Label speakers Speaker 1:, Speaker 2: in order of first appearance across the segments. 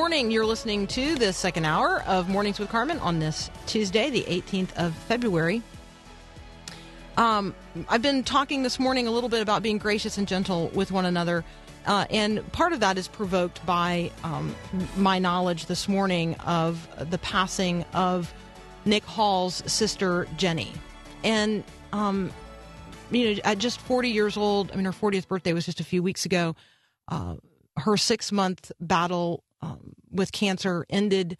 Speaker 1: Morning. You're listening to the second hour of Mornings with Carmen on this Tuesday, the 18th of February. Um, I've been talking this morning a little bit about being gracious and gentle with one another, uh, and part of that is provoked by um, my knowledge this morning of the passing of Nick Hall's sister Jenny, and um, you know, at just 40 years old, I mean, her 40th birthday was just a few weeks ago. Uh, her six month battle um, with cancer ended.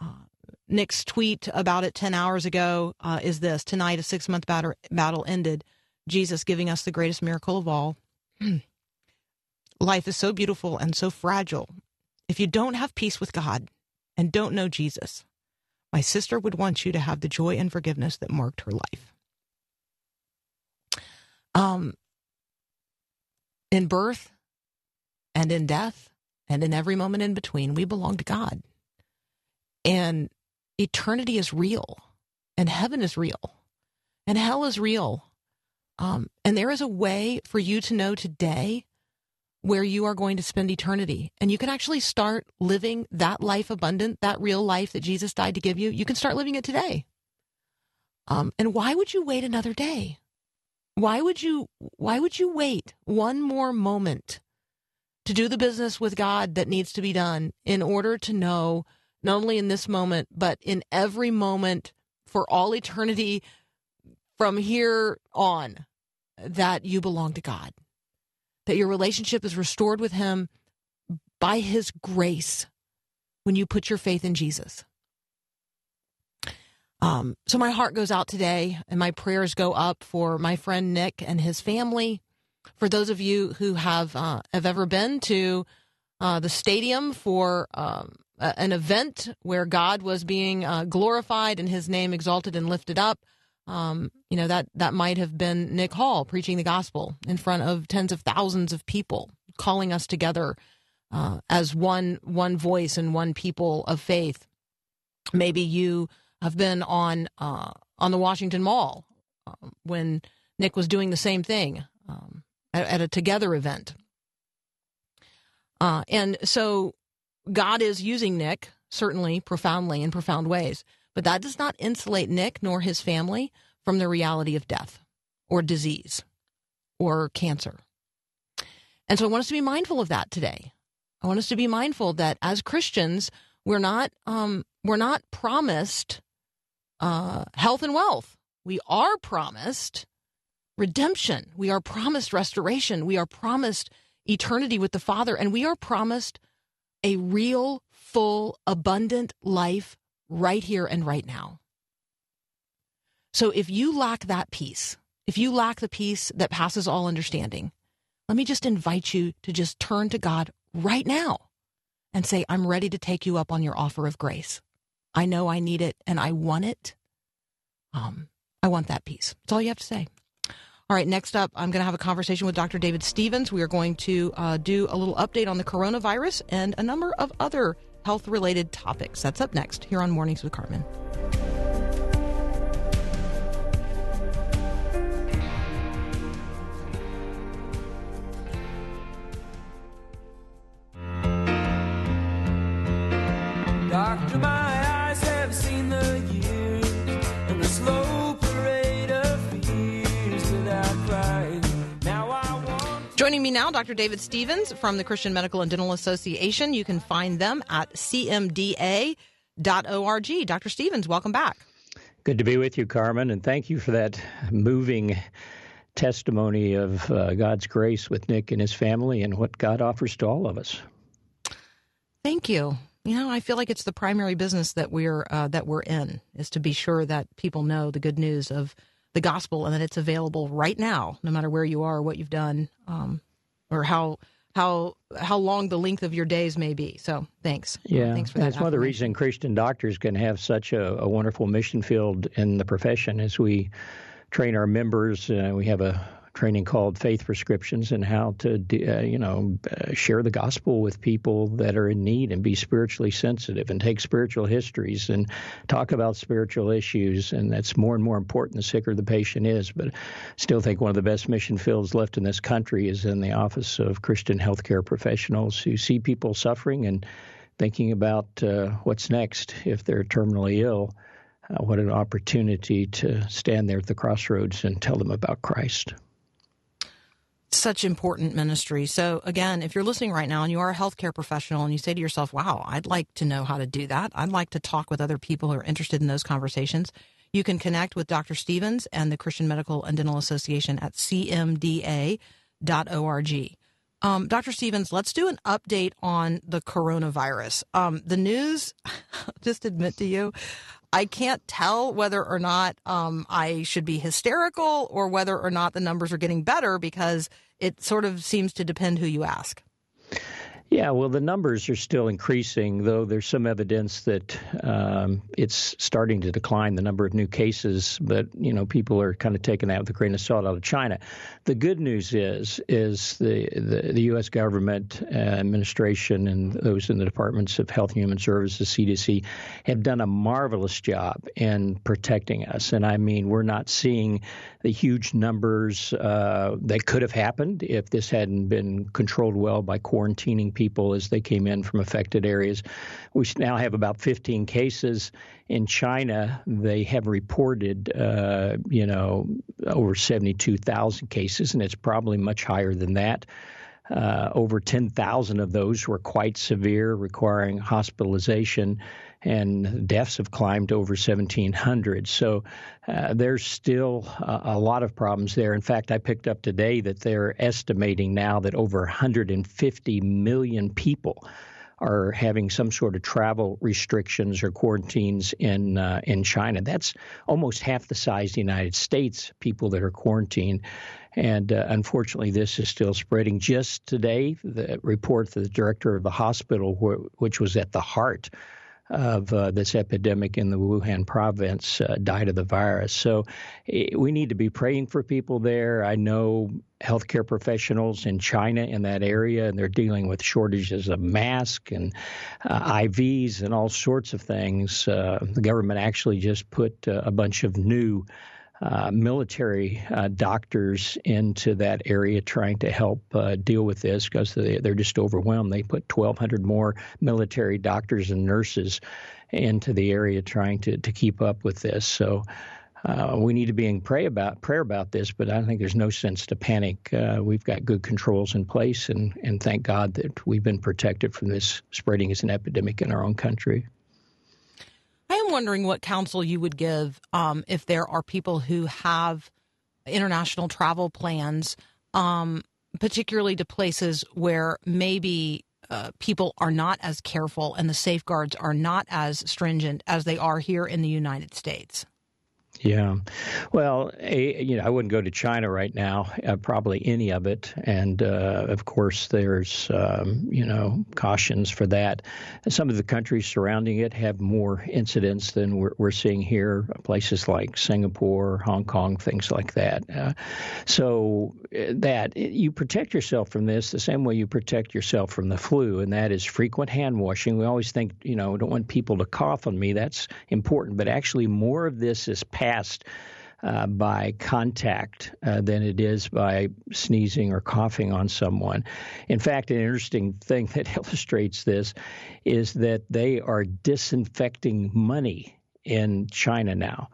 Speaker 1: Uh, Nick's tweet about it 10 hours ago uh, is this Tonight, a six month battle, battle ended. Jesus giving us the greatest miracle of all. Life is so beautiful and so fragile. If you don't have peace with God and don't know Jesus, my sister would want you to have the joy and forgiveness that marked her life. Um, in birth and in death, and in every moment in between, we belong to God. And eternity is real, and heaven is real, and hell is real. Um, and there is a way for you to know today where you are going to spend eternity. And you can actually start living that life abundant, that real life that Jesus died to give you. You can start living it today. Um, and why would you wait another day? Why would you why would you wait one more moment to do the business with God that needs to be done in order to know, not only in this moment, but in every moment for all eternity from here on, that you belong to God, that your relationship is restored with Him by His grace when you put your faith in Jesus. Um, so my heart goes out today, and my prayers go up for my friend Nick and his family for those of you who have uh, have ever been to uh, the stadium for um, an event where God was being uh, glorified and His name exalted and lifted up, um, you know that that might have been Nick Hall preaching the gospel in front of tens of thousands of people, calling us together uh, as one one voice and one people of faith. Maybe you have been on uh, on the Washington Mall uh, when Nick was doing the same thing. Um, at, at a together event. Uh, and so God is using Nick, certainly profoundly in profound ways, but that does not insulate Nick nor his family from the reality of death or disease or cancer. And so I want us to be mindful of that today. I want us to be mindful that as Christians, we're not um, we're not promised uh, health and wealth. We are promised redemption. We are promised restoration. We are promised eternity with the Father, and we are promised a real, full, abundant life right here and right now. So if you lack that peace, if you lack the peace that passes all understanding, let me just invite you to just turn to God right now and say, I'm ready to take you up on your offer of grace. I know I need it and I want it. Um, I want that peace. That's all you have to say. All right, next up, I'm going to have a conversation with Dr. David Stevens. We are going to uh, do a little update on the coronavirus and a number of other health related topics. That's up next here on Mornings with Carmen.
Speaker 2: Doctor, my
Speaker 1: Joining me now, Dr. David Stevens from the Christian Medical and Dental Association. You can find them at cmda.org. Dr. Stevens, welcome back.
Speaker 3: Good to be with you, Carmen, and thank you for that moving testimony of uh, God's grace with Nick and his family and what God offers to all of us.
Speaker 1: Thank you. you know, I feel like it's the primary business that we're uh, that we're in is to be sure that people know the good news of the gospel and that it's available right now, no matter where you are, or what you've done, um, or how how how long the length of your days may be. So, thanks.
Speaker 3: Yeah,
Speaker 1: thanks for that.
Speaker 3: That's one of the reasons Christian doctors can have such a, a wonderful mission field in the profession as we train our members. Uh, we have a training called Faith Prescriptions and how to, uh, you know, uh, share the gospel with people that are in need and be spiritually sensitive and take spiritual histories and talk about spiritual issues. And that's more and more important the sicker the patient is. But I still think one of the best mission fields left in this country is in the office of Christian healthcare professionals who see people suffering and thinking about uh, what's next if they're terminally ill. Uh, what an opportunity to stand there at the crossroads and tell them about Christ
Speaker 1: such important ministry. So again, if you're listening right now and you are a healthcare professional and you say to yourself, "Wow, I'd like to know how to do that. I'd like to talk with other people who are interested in those conversations." You can connect with Dr. Stevens and the Christian Medical and Dental Association at cmda.org. Um, Dr. Stevens, let's do an update on the coronavirus. Um, the news, just admit to you, I can't tell whether or not um, I should be hysterical or whether or not the numbers are getting better because it sort of seems to depend who you ask.
Speaker 3: Yeah, well, the numbers are still increasing, though there's some evidence that um, it's starting to decline, the number of new cases. But, you know, people are kind of taking that with a grain of salt out of China. The good news is, is the, the, the U.S. government, uh, administration, and those in the departments of Health and Human Services, CDC, have done a marvelous job in protecting us. And I mean, we're not seeing the huge numbers uh, that could have happened if this hadn't been controlled well by quarantining people as they came in from affected areas. We now have about 15 cases in China. They have reported, uh, you know, over 72,000 cases, and it's probably much higher than that. Uh, over 10,000 of those were quite severe, requiring hospitalization, and deaths have climbed over 1,700. So uh, there's still a, a, lot of problems there. In fact, I picked up today that they're estimating now that over 150 million people are having some sort of travel restrictions or quarantines in uh, in China. That's almost half the size of the United States. People that are quarantined, and uh, unfortunately, this is still spreading. Just today, the report that the director of the hospital, wh- which was at the heart of uh, this epidemic in the Wuhan province uh, died of the virus. So it, we need to be praying for people there. I know healthcare professionals in China in that area, and they're dealing with shortages of masks and uh, IVs and all sorts of things. Uh, the government actually just put uh, a bunch of new uh, military uh, doctors into that area trying to help uh, deal with this because they, they're just overwhelmed. They put 1,200 more military doctors and nurses into the area trying to, to keep up with this. So uh, we need to be in pray about prayer about this, but I think there's no sense to panic. Uh, we've got good controls in place, and, and thank God that we've been protected from this spreading as an epidemic in our own country.
Speaker 1: I am wondering what counsel you would give um, if there are people who have international travel plans, um, particularly to places where maybe uh, people are not as careful and the safeguards are not as stringent as they are here in the United States.
Speaker 3: Yeah, well, a, you know, I wouldn't go to China right now, uh, probably any of it, and uh, of course, there's um, you know cautions for that. Some of the countries surrounding it have more incidents than we're, we're seeing here, places like Singapore, Hong Kong, things like that. Uh, so uh, that you protect yourself from this the same way you protect yourself from the flu, and that is frequent hand washing. We always think, you know, don't want people to cough on me. That's important, but actually, more of this is passed uh, by contact uh, than it is by sneezing or coughing on someone. In fact, an interesting thing that illustrates this is that they are disinfecting money in China now.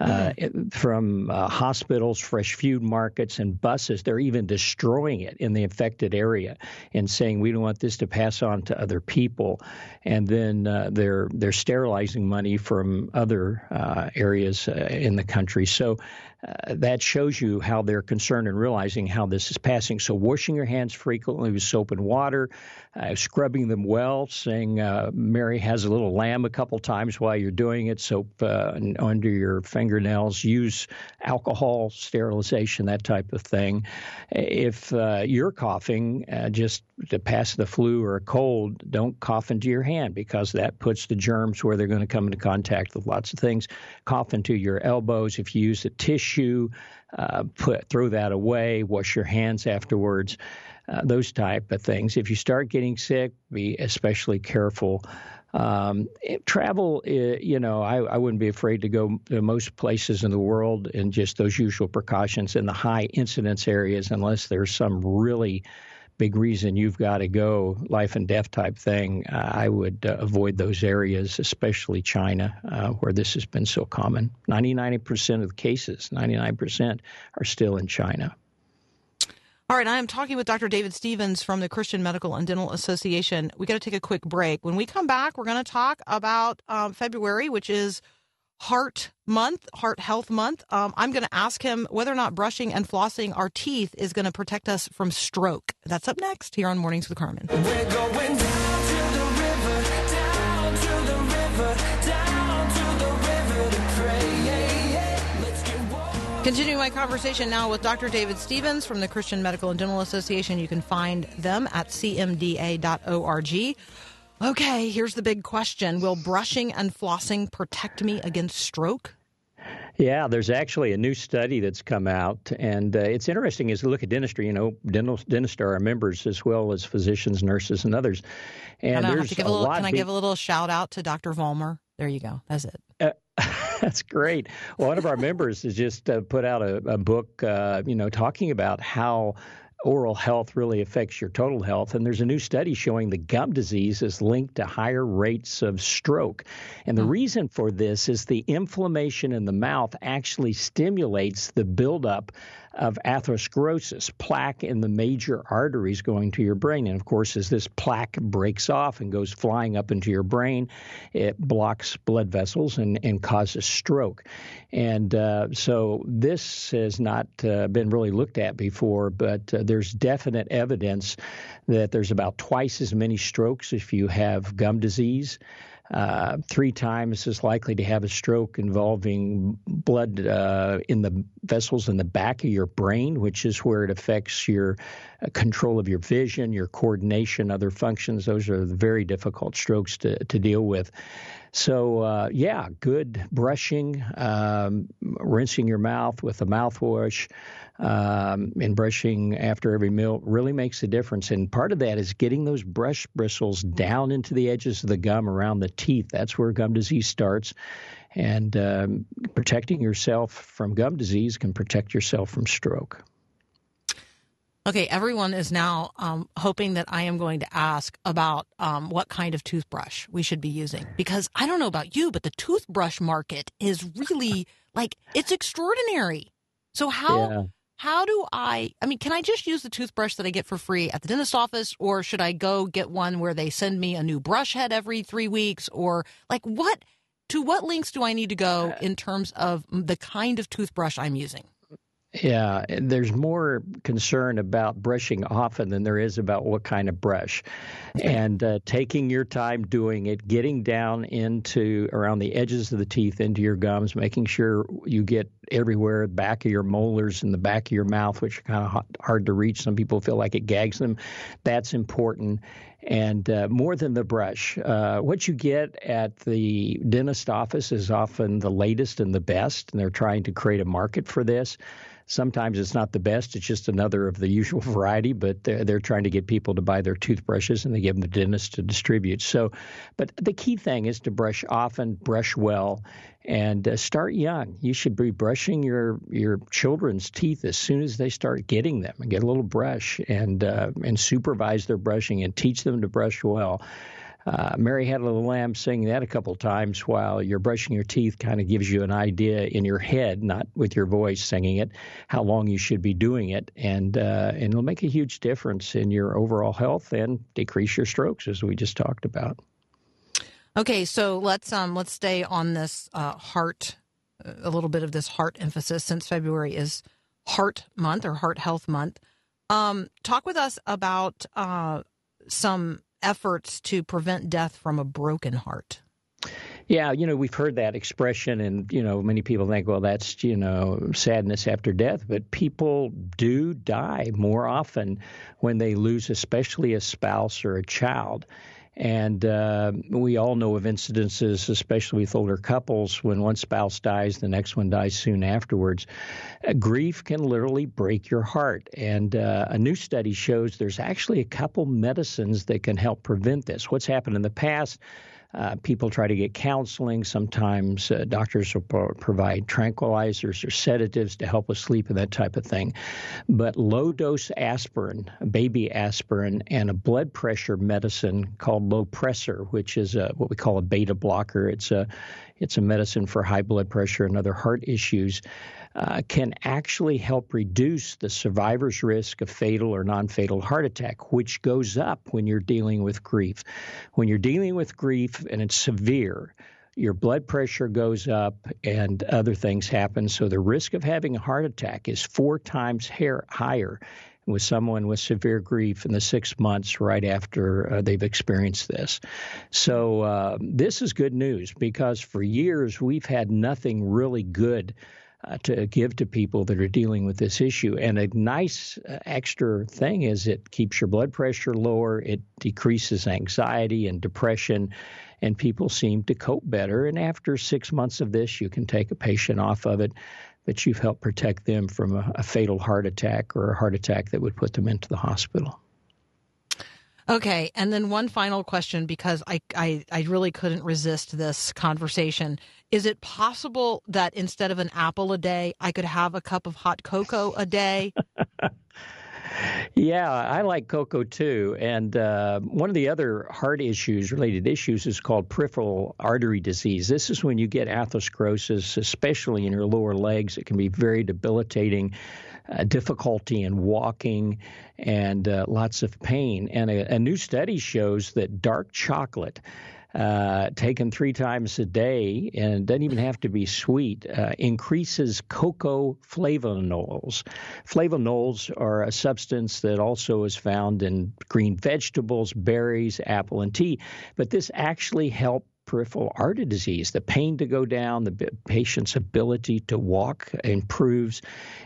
Speaker 3: Uh, from uh, hospitals, fresh food markets, and buses. They're even destroying it in the affected area and saying we don't want this to pass on to other people. And then uh, they're they're sterilizing money from other uh, areas uh, in the country. So uh, that shows you how they're concerned and realizing how this is passing. So, washing your hands frequently with soap and water, uh, scrubbing them well, saying uh, Mary has a little lamb a couple times while you're doing it, soap uh, under your fingernails, use alcohol sterilization, that type of thing. If uh, you're coughing, just to pass the flu or a cold, don't cough into your hand because that puts the germs where they're going to come into contact with lots of things. Cough into your elbows. If you use a tissue, uh, put throw that away. Wash your hands afterwards. Uh, those type of things. If you start getting sick, be especially careful. Um, it, travel, uh, you know, I, I wouldn't be afraid to go to most places in the world and just those usual precautions in the high incidence areas, unless there's some really big reason you've got to go, life and death type thing, uh, I would uh, avoid those areas, especially China, uh, where this has been so common. 99% of the cases, 99%, are still in China.
Speaker 1: All right, I am talking with Dr. David Stevens from the Christian Medical and Dental Association. We got to take a quick break. When we come back, we're going to talk about um, February, which is Heart Month, Heart Health Month. Um, I'm going to ask him whether or not brushing and flossing our teeth is going to protect us from stroke. That's up next here on Mornings with Carmen. Continuing my conversation now with Dr. David Stevens from the Christian Medical and Dental Association. You can find them at cmda.org. Okay, here's the big question Will brushing and flossing protect me against stroke?
Speaker 3: Yeah, there's actually a new study that's come out, and uh, it's interesting as you look at dentistry. You know, dental, dentists are our members as well as physicians, nurses, and others. And
Speaker 1: And I
Speaker 3: there's
Speaker 1: give
Speaker 3: a
Speaker 1: a little,
Speaker 3: lot.
Speaker 1: can I
Speaker 3: be-
Speaker 1: give a little shout out to Dr. Vollmer? There you go. That's it.
Speaker 3: Uh, that's great. One of our members has just uh, put out a, a book, uh, you know, talking about how oral health really affects your total health. And there's a new study showing the gum disease is linked to higher rates of stroke. And the hmm. reason for this is the inflammation in the mouth actually stimulates the buildup of atherosclerosis, plaque in the major arteries going to your brain. And of course, as this plaque breaks off and goes flying up into your brain, it blocks blood vessels and, and causes stroke. And uh, so this has not uh, been really looked at before, but uh, there's definite evidence that there's about twice as many strokes if you have gum disease uh, three times as likely to have a stroke involving blood uh, in the vessels in the back of your brain, which is where it affects your uh, control of your vision, your coordination, other functions. Those are very difficult strokes to, to deal with. So, uh, yeah, good brushing, um, rinsing your mouth with a mouthwash, um, and brushing after every meal really makes a difference. And part of that is getting those brush bristles down into the edges of the gum around the teeth. That's where gum disease starts. And um, protecting yourself from gum disease can protect yourself from stroke.
Speaker 1: Okay, everyone is now um, hoping that I am going to ask about um, what kind of toothbrush we should be using because I don't know about you, but the toothbrush market is really like it's extraordinary. So how
Speaker 3: Yeah.
Speaker 1: how do I? I mean, can I just use the toothbrush that I get for free at the dentist office, or should I go get one where they send me a new brush head every three weeks, or like what? To what lengths do I need to go in terms of the kind of toothbrush I'm using?
Speaker 3: Yeah, there's more concern about brushing often than there is about what kind of brush. And uh, taking your time doing it, getting down into around the edges of the teeth into your gums, making sure you get everywhere, back of your molars and the back of your mouth, which are kind of hard to reach. Some people feel like it gags them. That's important. And uh, more than the brush, uh, what you get at the dentist office is often the latest and the best, and they're trying to create a market for this. Sometimes it's not the best; it's just another of the usual variety. But they're, they're trying to get people to buy their toothbrushes, and they give them to dentists to distribute. So, but the key thing is to brush often, brush well, and uh, start young. You should be brushing your your children's teeth as soon as they start getting them, and get a little brush and uh, and supervise their brushing and teach them to brush well. Uh, Mary had a little lamb sing that a couple times while you're brushing your teeth kind of gives you an idea in your head, not with your voice singing it, how long you should be doing it. And, uh, and it'll make a huge difference in your overall health and decrease your strokes, as we just talked about.
Speaker 1: Okay, so let's um let's stay on this uh, heart a little bit of this heart emphasis since February is Heart Month or Heart Health Month. Um, talk with us about uh, some efforts to prevent death from a broken heart.
Speaker 3: Yeah, you know, we've heard that expression, and, you know, many people think, well, that's, you know, sadness after death. But people do die more often when they lose, especially a spouse or a child. And uh, we all know of incidences, especially with older couples, when one spouse dies, the next one dies soon afterwards. Uh, grief can literally break your heart. And uh, a new study shows there's actually a couple medicines that can help prevent this. What's happened in the past? Uh, people try to get counseling. Sometimes uh, doctors will pro- provide tranquilizers or sedatives to help with sleep and that type of thing. But low dose aspirin, baby aspirin, and a blood pressure medicine called Lopressor, which is a, what we call a beta blocker. It's a it's a medicine for high blood pressure and other heart issues uh, can actually help reduce the survivor's risk of fatal or non fatal heart attack, which goes up when you're dealing with grief. When you're dealing with grief and it's severe, your blood pressure goes up and other things happen. So the risk of having a heart attack is four times higher with someone with severe grief in the six months right after uh, they've experienced this. So uh, this is good news because for years we've had nothing really good uh, to give to people that are dealing with this issue. And a nice uh, extra thing is it keeps your blood pressure lower, it decreases anxiety and depression, and people seem to cope better. And after six months of this, you can take a patient off of it. But you've helped protect them from a, a fatal heart attack or a heart attack that would put them into the hospital.
Speaker 1: Okay, and then one final question because I, I, I really couldn't resist this conversation. Is it possible that instead of an apple a day, I could have a cup of hot cocoa a day?
Speaker 3: yeah, I like cocoa too. And uh, one of the other heart issues, related issues, is called peripheral artery disease. This is when you get atherosclerosis, especially in your lower legs. It can be very debilitating uh, difficulty in walking, and uh, lots of pain. And a, a, new study shows that dark chocolate. Uh, taken three times a day and doesn't even have to be sweet, uh, increases cocoa flavonols. Flavonols are a substance that also is found in green vegetables, berries, apple, and tea. But this actually helps peripheral artery disease. The pain to go down, the patient's ability to walk improves.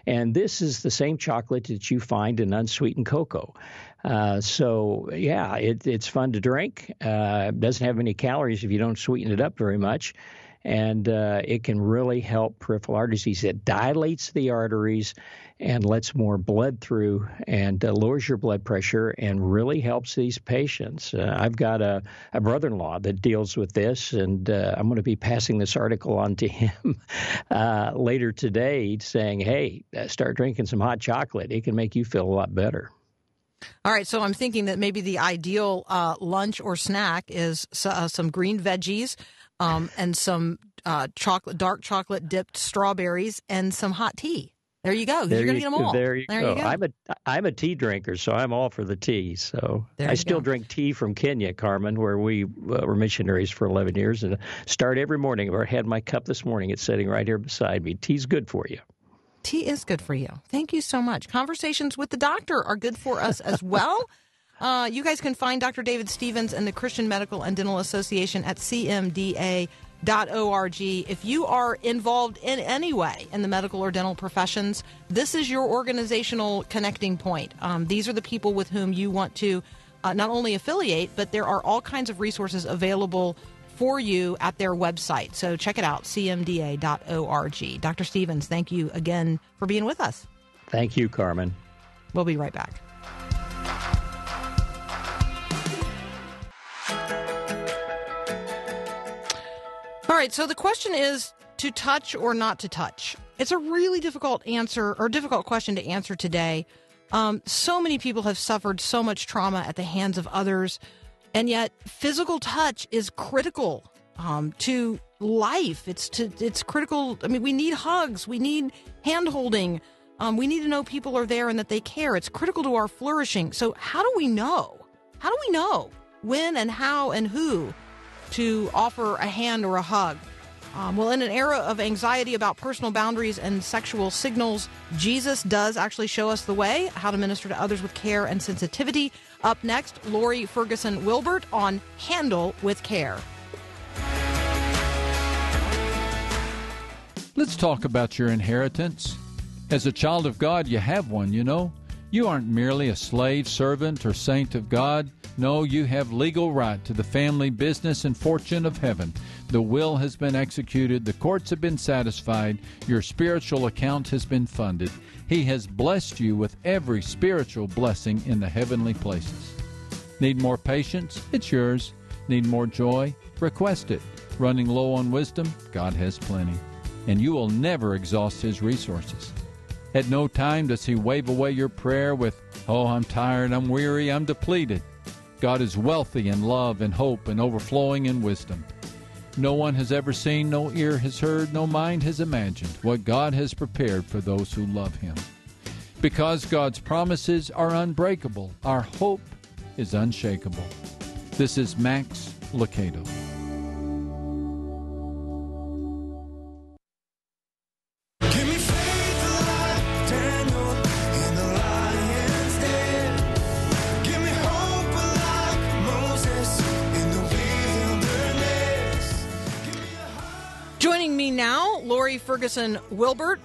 Speaker 3: And this is the same chocolate that you find in unsweetened cocoa. Uh, so, yeah, it, it's fun to drink. Uh, doesn't have any calories if you don't sweeten it up very much and uh, it can really help peripheral artery disease. It dilates the arteries and lets more blood through and uh, lowers your blood pressure and really helps these patients. Uh, I've got a, a brother in law that deals with this, and uh, I'm going to be passing this article on to him uh, later today saying, hey, uh, start drinking some hot chocolate. It can make you feel a lot better.
Speaker 1: All right, so I'm thinking that maybe the ideal uh, lunch or snack is uh, some green veggies, um, and some uh, chocolate, dark chocolate dipped strawberries, and some hot tea. There you go.
Speaker 3: There
Speaker 1: You're going to get them all.
Speaker 3: There you,
Speaker 1: there
Speaker 3: go.
Speaker 1: you go.
Speaker 3: I'm a I'm a tea drinker, so I'm all for the tea. So
Speaker 1: There
Speaker 3: I still
Speaker 1: go.
Speaker 3: drink tea from Kenya, Carmen, where we uh, were missionaries for 11 years, and start every morning. I had my cup this morning. It's sitting right here beside me. Tea's good for you.
Speaker 1: Tea is good for you. Thank you so much. Conversations with the doctor are good for us as well. Uh, you guys can find Dr. David Stevens and the Christian Medical and Dental Association at cmda.org. If you are involved in any way in the medical or dental professions, this is your organizational connecting point. Um, these are the people with whom you want to uh, not only affiliate, but there are all kinds of resources available for you at their website. So check it out, cmda.org. Dr. Stevens, thank you again for being with us.
Speaker 3: Thank you, Carmen.
Speaker 1: We'll be right back. All right, so the question is to touch or not to touch. It's a really difficult answer or difficult question to answer today. Um, so many people have suffered so much trauma at the hands of others. And yet, physical touch is critical um, to life. It's to it's critical. I mean, we need hugs. We need hand holding. Um, we need to know people are there and that they care. It's critical to our flourishing. So, how do we know? How do we know when and how and who to offer a hand or a hug? Um, well, in an era of anxiety about personal boundaries and sexual signals, Jesus does actually show us the way how to minister to others with care and sensitivity. Up next, Lore Ferguson Wilbert on Handle with Care.
Speaker 4: Let's talk about your inheritance. As a child of God, you have one, you know. You aren't merely a slave, servant, or saint of God. No, you have legal right to the family business and fortune of heaven. The will has been executed, the courts have been satisfied, your spiritual account has been funded. He has blessed you with every spiritual blessing in the heavenly places. Need more patience? It's yours. Need more joy? Request it. Running low on wisdom? God has plenty. And you will never exhaust His resources. At no time does He wave away your prayer with, Oh, I'm tired, I'm weary, I'm depleted. God is wealthy in love and hope and overflowing in wisdom. No one has ever seen, no ear has heard, no mind has imagined what God has prepared for those who love Him. Because God's promises are unbreakable, our hope is unshakable. This is Max Lucado.
Speaker 1: Joining me now, Lore Ferguson Wilbert.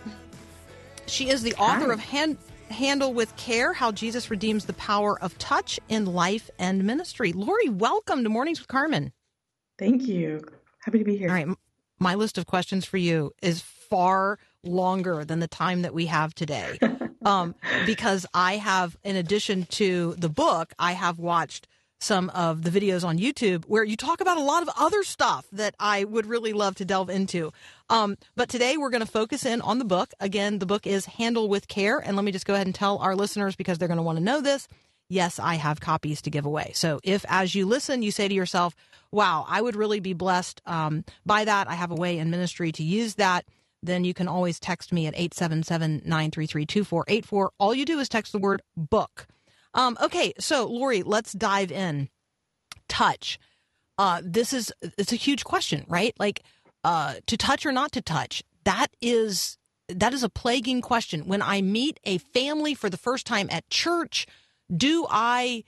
Speaker 1: She is the author of Hand, Handle with Care How Jesus Redeems the Power of Touch in Life and Ministry. Lore, welcome to Mornings with Carmen.
Speaker 5: Thank you. Happy to be here.
Speaker 1: All right, my list of questions for you is far longer than the time that we have today. um, because I have, in addition to the book, I have watched some of the videos on YouTube where you talk about a lot of other stuff that I would really love to delve into. Um, but today we're going to focus in on the book. Again, the book is Handle with Care. And let me just go ahead and tell our listeners because they're going to want to know this. Yes, I have copies to give away. So if as you listen, you say to yourself, wow, I would really be blessed um, by that. I have a way in ministry to use that. Then you can always text me at 877 933 2484. All you do is text the word book. Um, okay, so Lore, let's dive in. Touch. Uh, this is it's a huge question, right? Like uh, to touch or not to touch. That is that is a plaguing question. When I meet a family for the first time at church, do I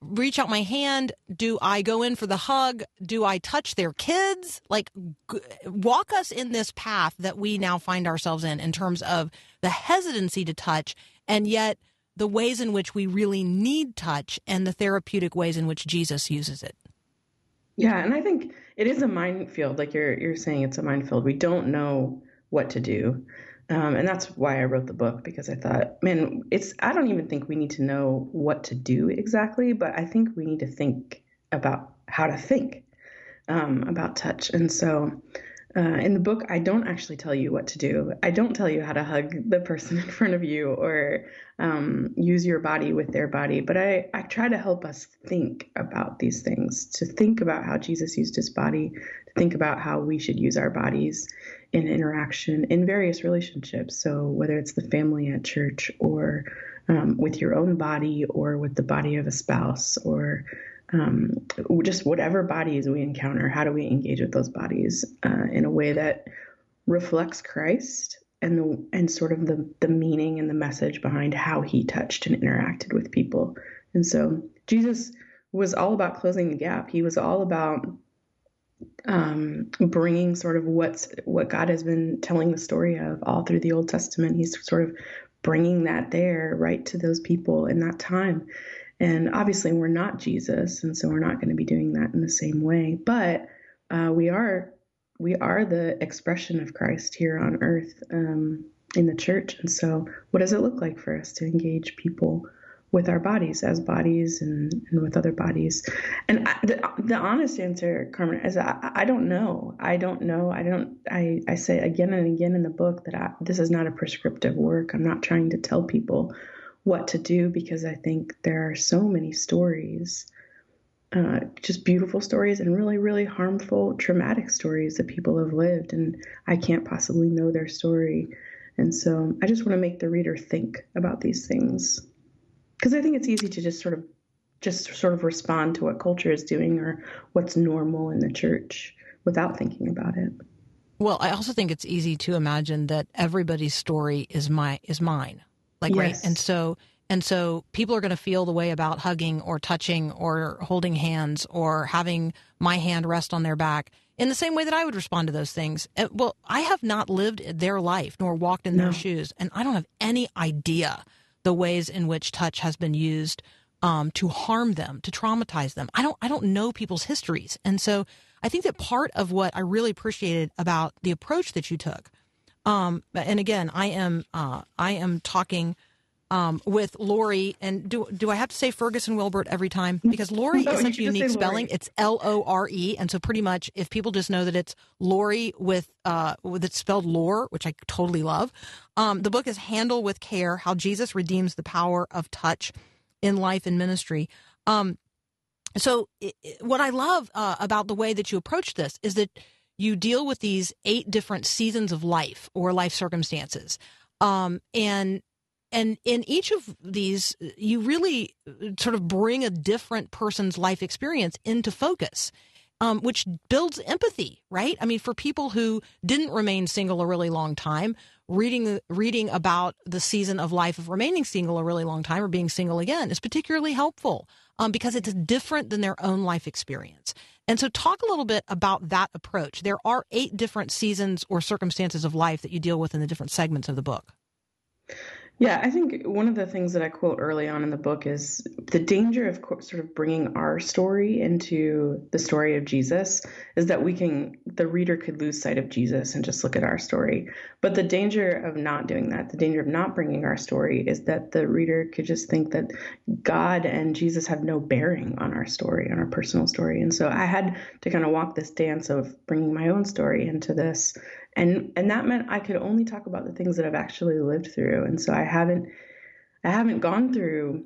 Speaker 1: reach out my hand? Do I go in for the hug? Do I touch their kids? Like, g- walk us in this path that we now find ourselves in, in terms of the hesitancy to touch, and yet the ways in which we really need touch and the therapeutic ways in which Jesus uses it.
Speaker 5: Yeah, and I think it is a minefield. Like you're you're saying, it's a minefield. We don't know what to do, um, and that's why I wrote the book because I thought, man, it's. I don't even think we need to know what to do exactly, but I think we need to think about how to think um, about touch. And so, uh, in the book, I don't actually tell you what to do. I don't tell you how to hug the person in front of you or um, use your body with their body, but I, I try to help us think about these things, to think about how Jesus used his body, to think about how we should use our bodies in interaction in various relationships. So, whether it's the family at church or um, with your own body or with the body of a spouse or um, just whatever bodies we encounter, how do we engage with those bodies uh, in a way that reflects Christ and the and sort of the the meaning and the message behind how he touched and interacted with people. And so Jesus was all about closing the gap. He was all about um, bringing sort of what's what God has been telling the story of all through the Old Testament. He's sort of bringing that there right to those people in that time. And obviously, we're not Jesus, and so we're not going to be doing that in the same way. But uh, we are we are the expression of Christ here on earth um, in the church. And so, what does it look like for us to engage people with our bodies as bodies and, and with other bodies? And I, the, the honest answer, Carmen, is I, I don't know. I don't know. I don't. I, I say again and again in the book that I, this is not a prescriptive work. I'm not trying to tell people what to do because I think there are so many stories uh, just beautiful stories and really, really harmful, traumatic stories that people have lived. And I can't possibly know their story. And so I just want to make the reader think about these things. Because I think it's easy to just sort of just sort of respond to what culture is doing or what's normal in the church without thinking about it.
Speaker 1: Well, I also think it's easy to imagine that everybody's story is my is mine. Like right. And so and so people are going to feel the way about hugging or touching or holding hands or having my hand rest on their back in the same way that I would respond to those things. Uh, Well, I have not lived their life nor walked in
Speaker 5: No.
Speaker 1: their shoes, and I don't have any idea the ways in which touch has been used um, to harm them, to traumatize them. I don't. I don't know people's histories, and so I think that part of what I really appreciated about the approach that you took, um, and again, I am uh, I am talking um, with Lore, and do do I have to say Ferguson Wilbert every time because Lore
Speaker 5: No,
Speaker 1: is
Speaker 5: you
Speaker 1: such a unique spelling. It's L O R E, and so pretty much if people just know that it's Lori with uh with it's spelled lore, which I totally love. Um, the book is Handle with Care: How Jesus Redeems the Power of Touch in Life and Ministry. Um, so i i- what I love uh, about the way that you approach this is that you deal with these eight different seasons of life or life circumstances, um, and and in each of these, you really uh, sort of bring a different person's life experience into focus. Um, which builds empathy, right? I mean, for people who didn't remain single a really long time, reading reading about the season of life of remaining single a really long time or being single again is particularly helpful um, because it's different than their own life experience. And so, talk a little bit about that approach. There are eight different seasons or circumstances of life that you deal with in the different segments of the book.
Speaker 5: Yeah, I think one of the things that I quote early on in the book is the danger of sort of bringing our story into the story of Jesus is that we can, the reader could lose sight of Jesus and just look at our story. But the danger of not doing that, the danger of not bringing our story is that the reader could just think that God and Jesus have no bearing on our story, on our personal story. And so I had to kind of walk this dance of bringing my own story into this and and that meant I could only talk about the things that I've actually lived through, and so I haven't I haven't gone through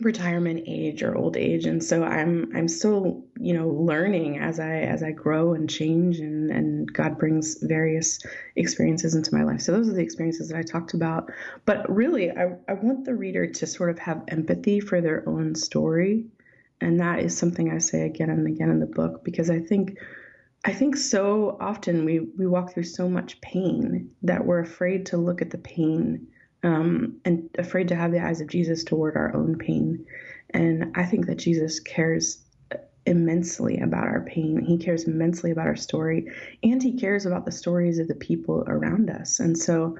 Speaker 5: retirement age or old age, and so I'm I'm still you know learning as I as I grow and change, and and God brings various experiences into my life. So those are the experiences that I talked about, but really I I want the reader to sort of have empathy for their own story, and that is something I say again and again in the book because I think. I think so often we, we walk through so much pain that we're afraid to look at the pain um, and afraid to have the eyes of Jesus toward our own pain. And I think that Jesus cares immensely about our pain. He cares immensely about our story, and he cares about the stories of the people around us. And so,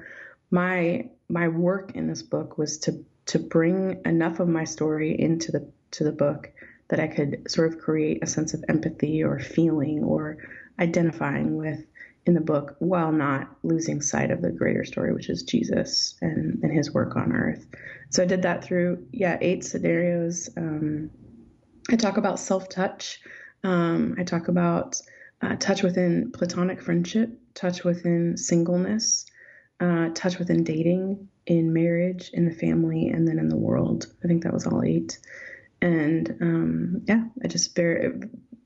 Speaker 5: my my work in this book was to to bring enough of my story into the to the book that I could sort of create a sense of empathy or feeling or identifying with in the book while not losing sight of the greater story, which is Jesus and, and his work on earth. So I did that through, yeah, eight scenarios. Um, I talk about self touch. Um, I talk about uh, touch within platonic friendship, touch within singleness, uh, touch within dating, in marriage, in the family, and then in the world. I think that was all eight. And um, yeah, I just very,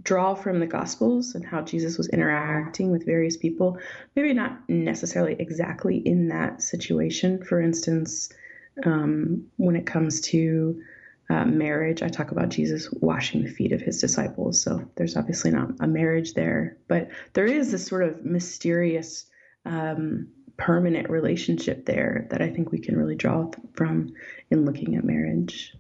Speaker 5: draw from the Gospels and how Jesus was interacting with various people. Maybe not necessarily exactly in that situation. For instance, um, when it comes to uh, marriage, I talk about Jesus washing the feet of his disciples. So there's obviously not a marriage there, but there is this sort of mysterious, um, permanent relationship there that I think we can really draw from in looking at marriage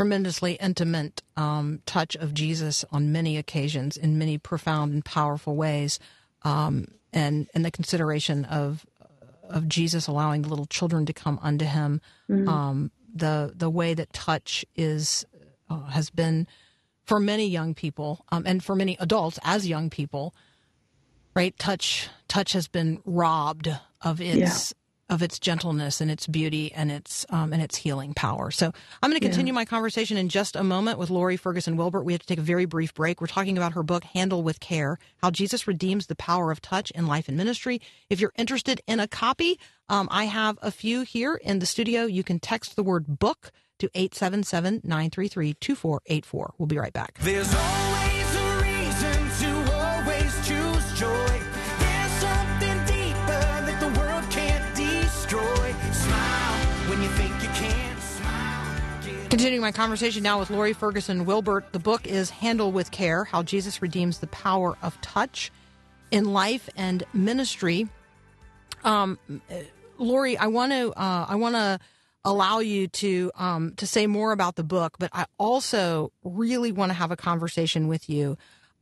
Speaker 1: tremendously intimate um, touch of Jesus on many occasions in many profound and powerful ways, um, and and the consideration of of Jesus allowing little children to come unto Him, um, the the way that touch is uh, has been for many young people um, and for many adults as young people, right? Touch touch has been robbed of its of its gentleness and its beauty and its um, and its healing power. So I'm going to continue my conversation in just a moment with Lore Ferguson Wilbert. We have to take a very brief break. We're talking about her book Handle with Care: How Jesus Redeems the Power of Touch in Life and Ministry. If you're interested in a copy, um, I have a few here in the studio. You can text the word book to 877 933 2484. We'll be right back. Continuing my conversation now with Lore Ferguson Wilbert. The book is Handle with Care How Jesus Redeems the Power of Touch in Life and Ministry. Um, Lore, I want to uh, I want to allow you to um, to say more about the book, but I also really want to have a conversation with you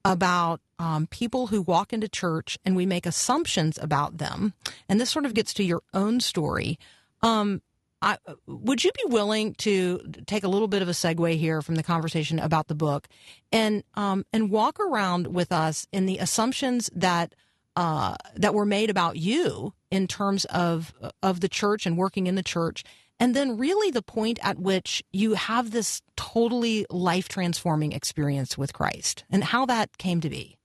Speaker 1: about um, people who walk into church and we make assumptions about them, and this sort of gets to your own story. Um, I, would you be willing to take a little bit of a segue here from the conversation about the book, and um, and walk around with us in the assumptions that uh, that were made about you in terms of of the church and working in the church, and then really the point at which you have this totally life transforming experience with Christ, and how that came to be.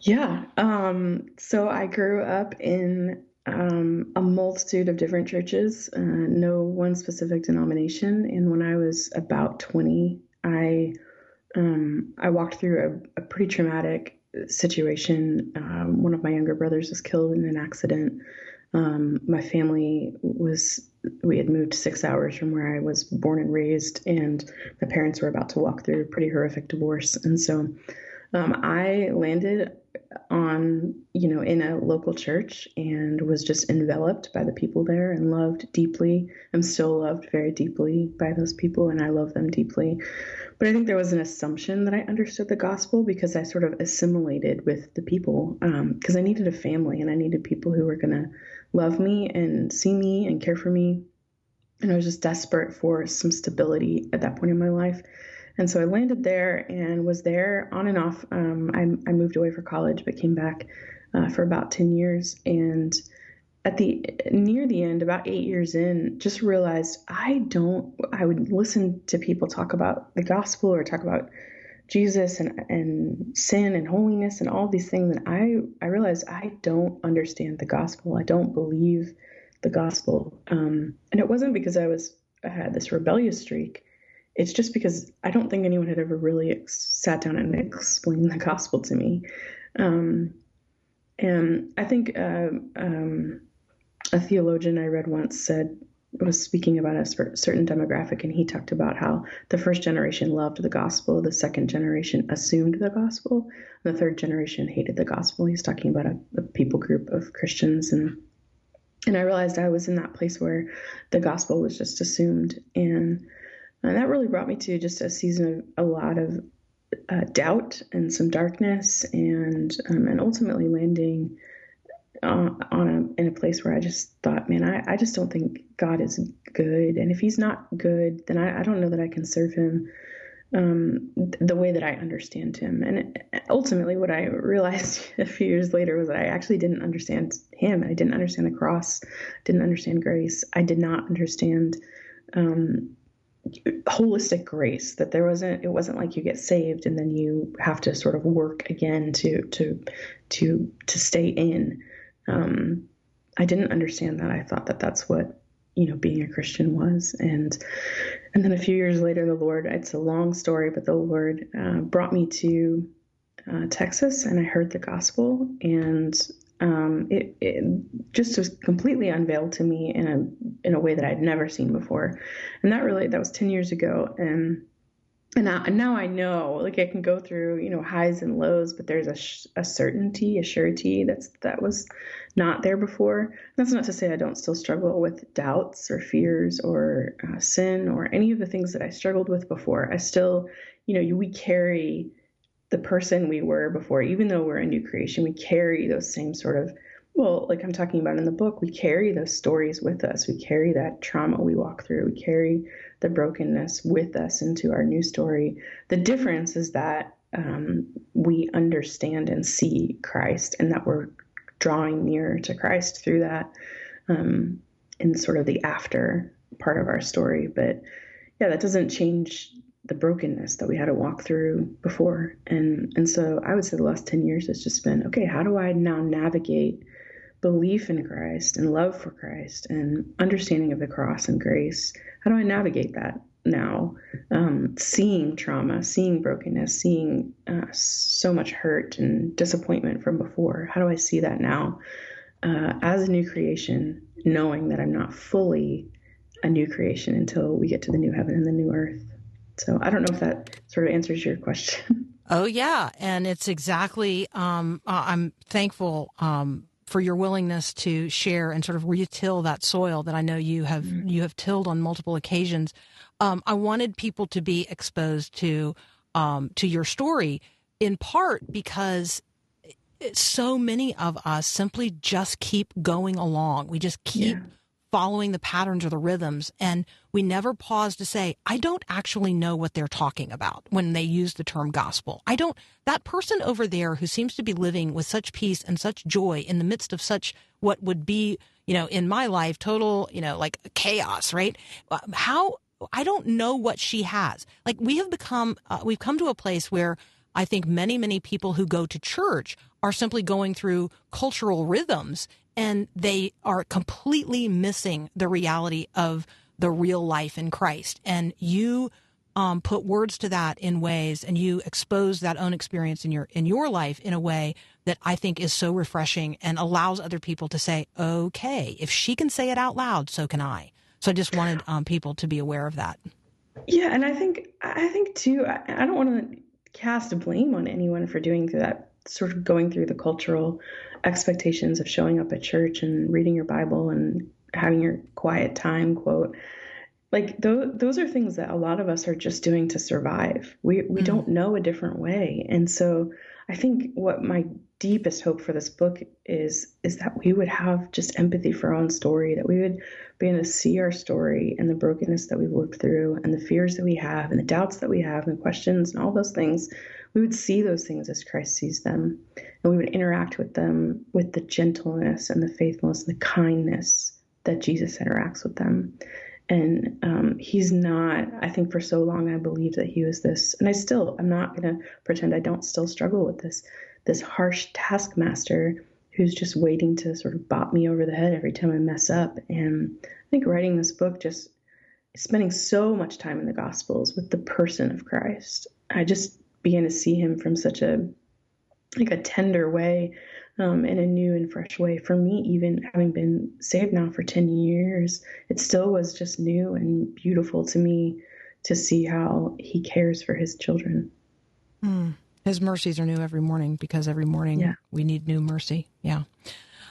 Speaker 5: Yeah. Um, so I grew up in um, a multitude of different churches, uh, no one specific denomination. And when I was about 20, I um, I walked through a, a pretty traumatic situation. Um, one of my younger brothers was killed in an accident. Um, my family was we had moved six hours from where I was born and raised, and my parents were about to walk through a pretty horrific divorce. And so um, I landed on, you know, in a local church and was just enveloped by the people there and loved deeply. I'm still loved very deeply by those people, and I love them deeply. But I think there was an assumption that I understood the gospel because I sort of assimilated with the people um, because I needed a family and I needed people who were going to love me and see me and care for me. And I was just desperate for some stability at that point in my life. And so I landed there and was there on and off. Um, I, I, moved away for college, but came back uh, for about 10 years. And at the near the end, about eight years in, just realized I don't. I would listen to people talk about the gospel or talk about Jesus and and sin and holiness and all these things, and I I realized I don't understand the gospel. I don't believe the gospel, um, and it wasn't because I was I had this rebellious streak. It's just because I don't think anyone had ever really ex- sat down and explained the gospel to me. Um, and I think uh, um, a theologian I read once said was speaking about a certain demographic, and he talked about how the first generation loved the gospel, the second generation assumed the gospel, the third generation hated the gospel. He's talking about a, a people group of Christians, and and I realized I was in that place where the gospel was just assumed, and, and that really brought me to just a season of a lot of uh, doubt and some darkness, and um, and ultimately landing uh, on a in a place where I just thought, man, I, I just don't think God is good, and if He's not good, then I, I don't know that I can serve Him um, the way that I understand Him. And it, ultimately, what I realized a few years later was that I actually didn't understand Him. I didn't understand the cross, didn't understand grace. I did not understand. Um, holistic grace that there wasn't it wasn't like you get saved and then you have to sort of work again to to to to stay in um, I didn't understand that. I thought that that's what you know being a Christian was, and and then a few years later, the Lord. It's a long story, but the Lord uh, brought me to uh, Texas, and I heard the gospel, and um, it, it, just was completely unveiled to me in a in a way that I'd never seen before, and that really that was ten years ago, and and now, and now I know, like I can go through, you know, highs and lows, but there's a, sh- a certainty, a surety that's that was not there before. That's not to say I don't still struggle with doubts or fears or uh, sin or any of the things that I struggled with before. I still, you know, we carry the person we were before, even though we're a new creation. We carry those same sort of well, like I'm talking about in the book, we carry those stories with us. We carry that trauma we walk through. We carry the brokenness with us into our new story. The difference is that um, we understand and see Christ and that we're drawing nearer to Christ through that um, in sort of the after part of our story. But yeah, that doesn't change the brokenness that we had to walk through before. And and so I would say the last 10 years has just been okay, how do I now navigate belief in Christ and love for Christ and understanding of the cross and grace, how do I navigate that now? Um, seeing trauma, seeing brokenness, seeing uh, so much hurt and disappointment from before. How do I see that now uh, as a new creation, knowing that I'm not fully a new creation until we get to the new heaven and the new earth? So I don't know if that sort of answers your question.
Speaker 1: Oh yeah, and it's exactly. Um, I'm thankful um, for your willingness to share and sort of retill that soil that I know you have mm-hmm. you have tilled on multiple occasions. Um, I wanted people to be exposed to um, to your story in part because so many of us simply just keep going along. We just keep yeah following the patterns or the rhythms. And we never pause to say, I don't actually know what they're talking about when they use the term gospel. I don't, that person over there who seems to be living with such peace and such joy in the midst of such what would be, you know, in my life, total, you know, like chaos, right? Uh, how, I don't know what she has. Like we have become, uh, we've come to a place where I think many, many people who go to church are simply going through cultural rhythms and they are completely missing the reality of the real life in Christ. And you um, put words to that in ways, and you expose that own experience in your in your life in a way that I think is so refreshing and allows other people to say, "Okay, if she can say it out loud, so can I." So I just wanted um, people to be aware of that.
Speaker 5: Yeah, and I think I think too. I, I don't want to cast blame on anyone for doing that, sort of going through the cultural expectations of showing up at church and reading your Bible and having your quiet time, quote. Like those, those are things that a lot of us are just doing to survive. We we mm-hmm. don't know a different way, and so I think what my deepest hope for this book is is that we would have just empathy for our own story, that we would be able to see our story and the brokenness that we've lived through, and the fears that we have, and the doubts that we have, and questions, and all those things we would see those things as Christ sees them, and we would interact with them with the gentleness and the faithfulness and the kindness that Jesus interacts with them. And um, he's not, I think for so long I believed that he was this, and I still, I'm not going to pretend I don't still struggle with this, this harsh taskmaster who's just waiting to sort of bop me over the head every time I mess up. And I think writing this book just spending so much time in the Gospels with the person of Christ. I just began to see him from such a like a tender way um, in a new and fresh way. For me, even having been saved now for 10 years, it still was just new and beautiful to me to see how he cares for his children.
Speaker 1: Mm. His mercies are new every morning because every morning yeah. we need new mercy. Yeah.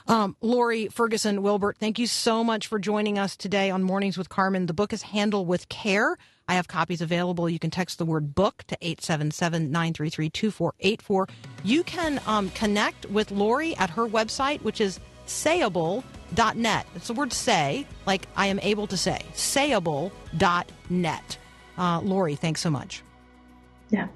Speaker 1: Um, Lore Ferguson Wilbert, thank you so much for joining us today on Mornings with Carmen. The book is Handle with Care. I have copies available. You can text the word book to 877 933 2484. You can um, connect with Lore at her website, which is sayable.net. It's the word say, like I am able to say, sayable.net. Uh, Lore, thanks so much.
Speaker 5: Yeah.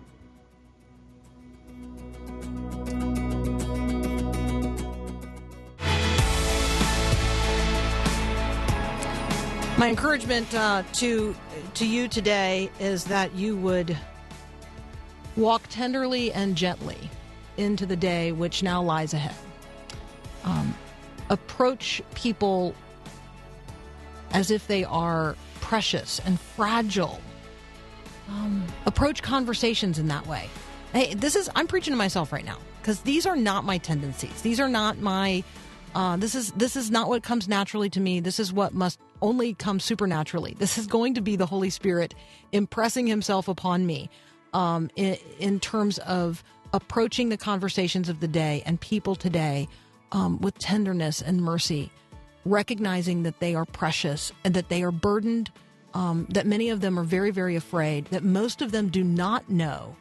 Speaker 1: My encouragement uh, to to you today is that you would walk tenderly and gently into the day which now lies ahead. Um, approach people as if they are precious and fragile. Um, approach conversations in that way. Hey, this is I'm preaching to myself right now because these are not my tendencies. These are not my. Uh, this is this is not what comes naturally to me. This is what must only come supernaturally. This is going to be the Holy Spirit impressing Himself upon me um, in, in, terms of approaching the conversations of the day and people today um, with tenderness and mercy, recognizing that they are precious and that they are burdened, um, that many of them are very, very afraid, that most of them do not know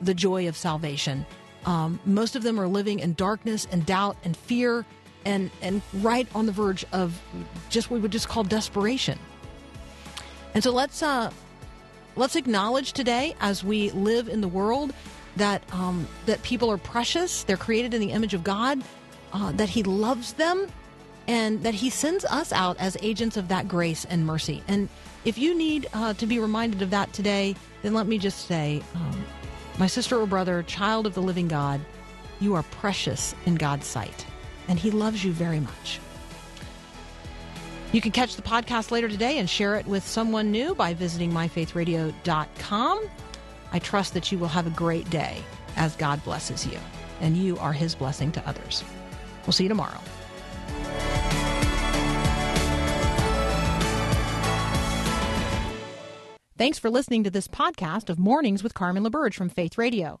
Speaker 1: the joy of salvation. Um, most of them are living in darkness and doubt and fear and and right on the verge of just what we would just call desperation. And so let's uh, let's acknowledge today, as we live in the world, that um, that people are precious. They're created in the image of God. Uh, that He loves them, and that He sends us out as agents of that grace and mercy. And if you need uh, to be reminded of that today, then let me just say, um, my sister or brother, child of the living God, you are precious in God's sight. And He loves you very much. You can catch the podcast later today and share it with someone new by visiting myfaithradio.com. I trust that you will have a great day as God blesses you, and you are His blessing to others. We'll see you tomorrow. Thanks for listening to this podcast of Mornings with Carmen LaBerge from Faith Radio.